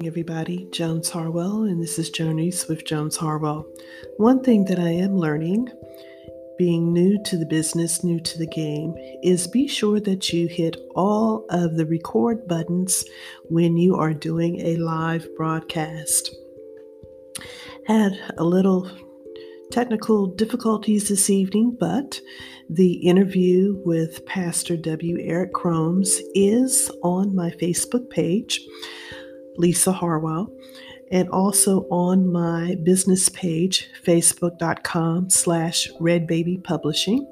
morning, everybody. Jones Harwell, and this is Journeys with Jones Harwell. One thing that I am learning, being new to the business, new to the game, is be sure that you hit all of the record buttons when you are doing a live broadcast. Had a little technical difficulties this evening, but the interview with Pastor W. Eric Cromes is on my Facebook page. Lisa Harwell, and also on my business page, facebook.com slash redbabypublishing.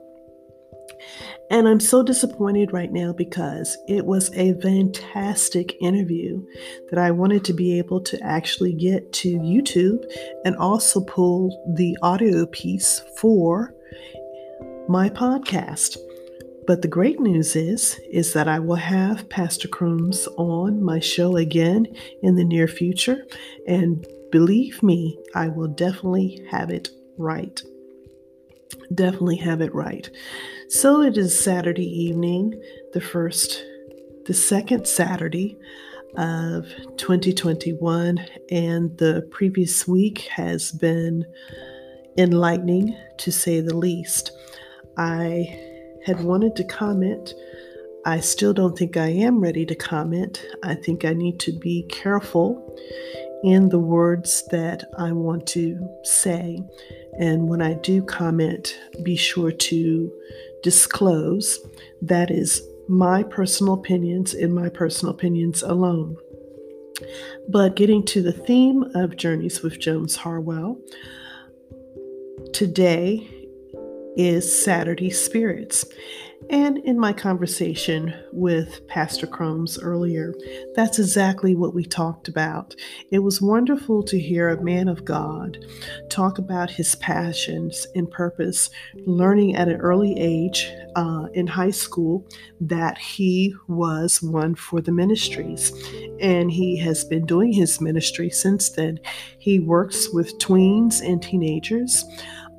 And I'm so disappointed right now because it was a fantastic interview that I wanted to be able to actually get to YouTube and also pull the audio piece for my podcast. But the great news is is that I will have Pastor Cromes on my show again in the near future and believe me, I will definitely have it right. Definitely have it right. So it is Saturday evening, the first the second Saturday of 2021 and the previous week has been enlightening to say the least. I had wanted to comment. I still don't think I am ready to comment. I think I need to be careful in the words that I want to say. And when I do comment, be sure to disclose that is my personal opinions and my personal opinions alone. But getting to the theme of Journeys with Jones Harwell, today is Saturday Spirits. And in my conversation with Pastor Cromes earlier, that's exactly what we talked about. It was wonderful to hear a man of God talk about his passions and purpose, learning at an early age uh, in high school that he was one for the ministries. And he has been doing his ministry since then. He works with tweens and teenagers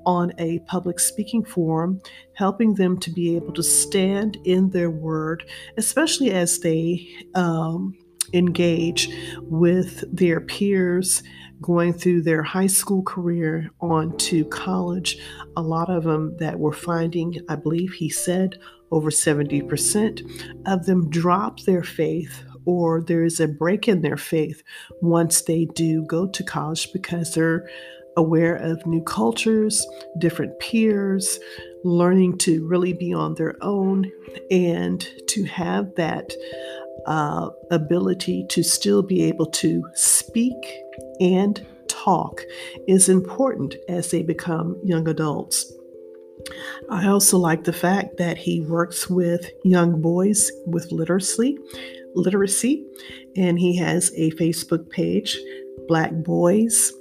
on a public speaking forum, helping them to be able to stand in their word, especially as they um, engage with their peers going through their high school career on to college. A lot of them that were finding, I believe he said, over 70% of them drop their faith or there is a break in their faith once they do go to college because they're aware of new cultures, different peers, learning to really be on their own and to have that uh, ability to still be able to speak and talk is important as they become young adults. I also like the fact that he works with young boys with literacy, literacy, and he has a Facebook page, Black Boys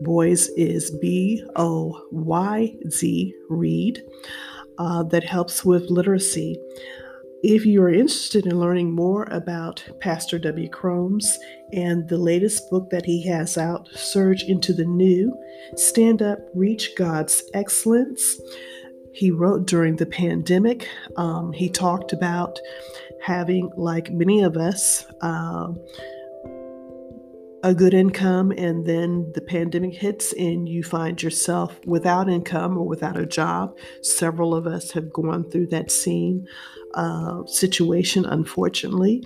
Boys is B O Y Z Read uh, that helps with literacy. If you are interested in learning more about Pastor W. Cromes and the latest book that he has out, Surge into the New Stand Up, Reach God's Excellence, he wrote during the pandemic. Um, he talked about having, like many of us, uh, a good income and then the pandemic hits and you find yourself without income or without a job. Several of us have gone through that same uh, situation, unfortunately.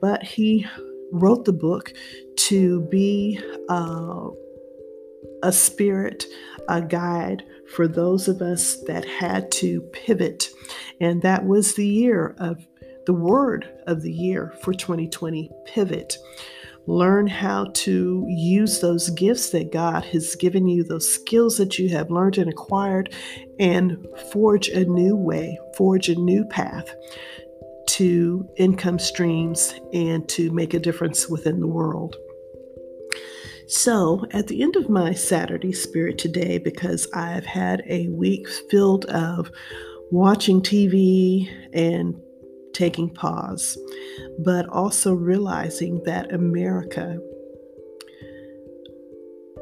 But he wrote the book to be uh, a spirit, a guide for those of us that had to pivot. And that was the year of the word of the year for 2020 pivot. Learn how to use those gifts that God has given you, those skills that you have learned and acquired, and forge a new way, forge a new path to income streams and to make a difference within the world. So, at the end of my Saturday spirit today, because I've had a week filled of watching TV and taking pause, but also realizing that America,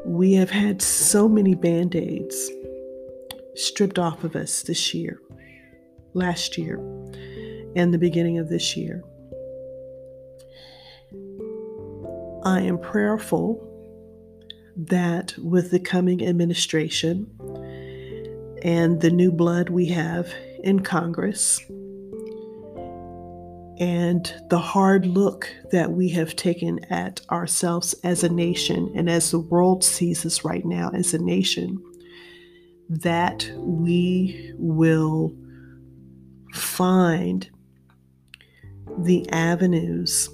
we have had so many band aids stripped off of us this year, last year, and the beginning of this year. I am prayerful that with the coming administration and the new blood we have in Congress, and the hard look that we have taken at ourselves as a nation and as the world sees us right now as a nation, that we will find the avenues,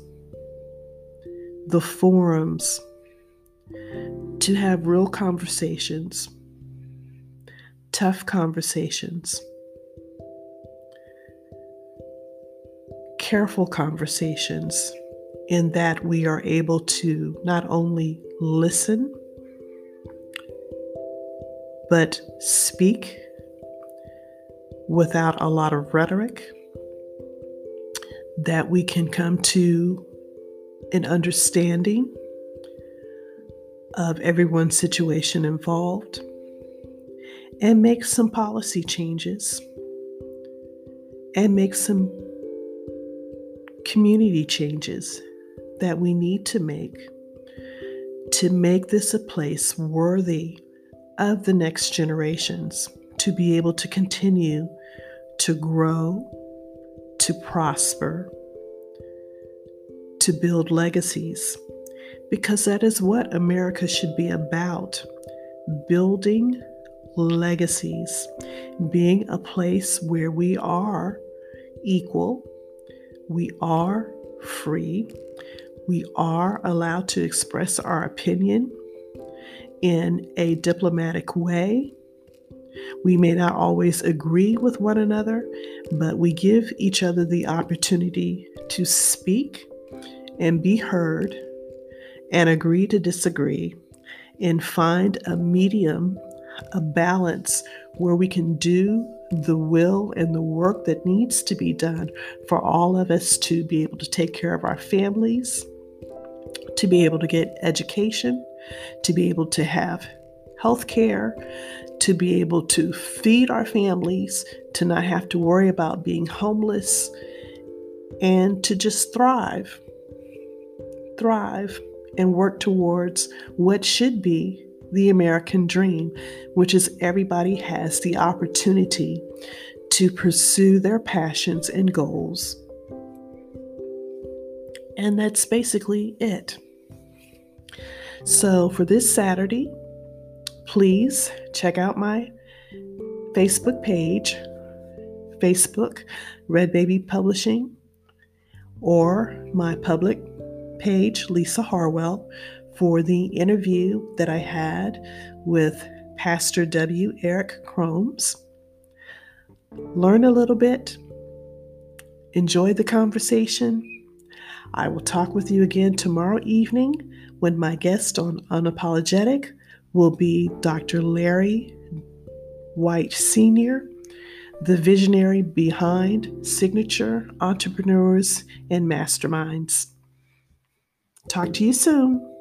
the forums to have real conversations, tough conversations, careful conversations, in that we are able to not only listen, but speak without a lot of rhetoric, that we can come to an understanding of everyone's situation involved and make some policy changes and make some community changes that we need to make to make this a place worthy of the next generations to be able to continue to grow, to prosper, to build legacies, because that is what America should be about building legacies, being a place where we are equal, we are free, we are allowed to express our opinion in a diplomatic way. We may not always agree with one another, but we give each other the opportunity to speak and be heard and agree to disagree and find a medium, a balance where we can do the will and the work that needs to be done for all of us to be able to take care of our families, to be able to get education, to be able to have health care, to be able to feed our families, to not have to worry about being homeless, and to just thrive. Thrive and work towards what should be the American dream, which is everybody has the opportunity to pursue their passions and goals. And that's basically it. So, for this Saturday, please check out my Facebook page, Facebook, Red Baby Publishing, or my public page, Lisa Harwell, for the interview that I had with Pastor W. Eric Cromes. Learn a little bit, enjoy the conversation. I will talk with you again tomorrow evening when my guest on Unapologetic will be Dr. Larry White Sr., the visionary behind Signature Entrepreneurs and Masterminds. Talk to you soon.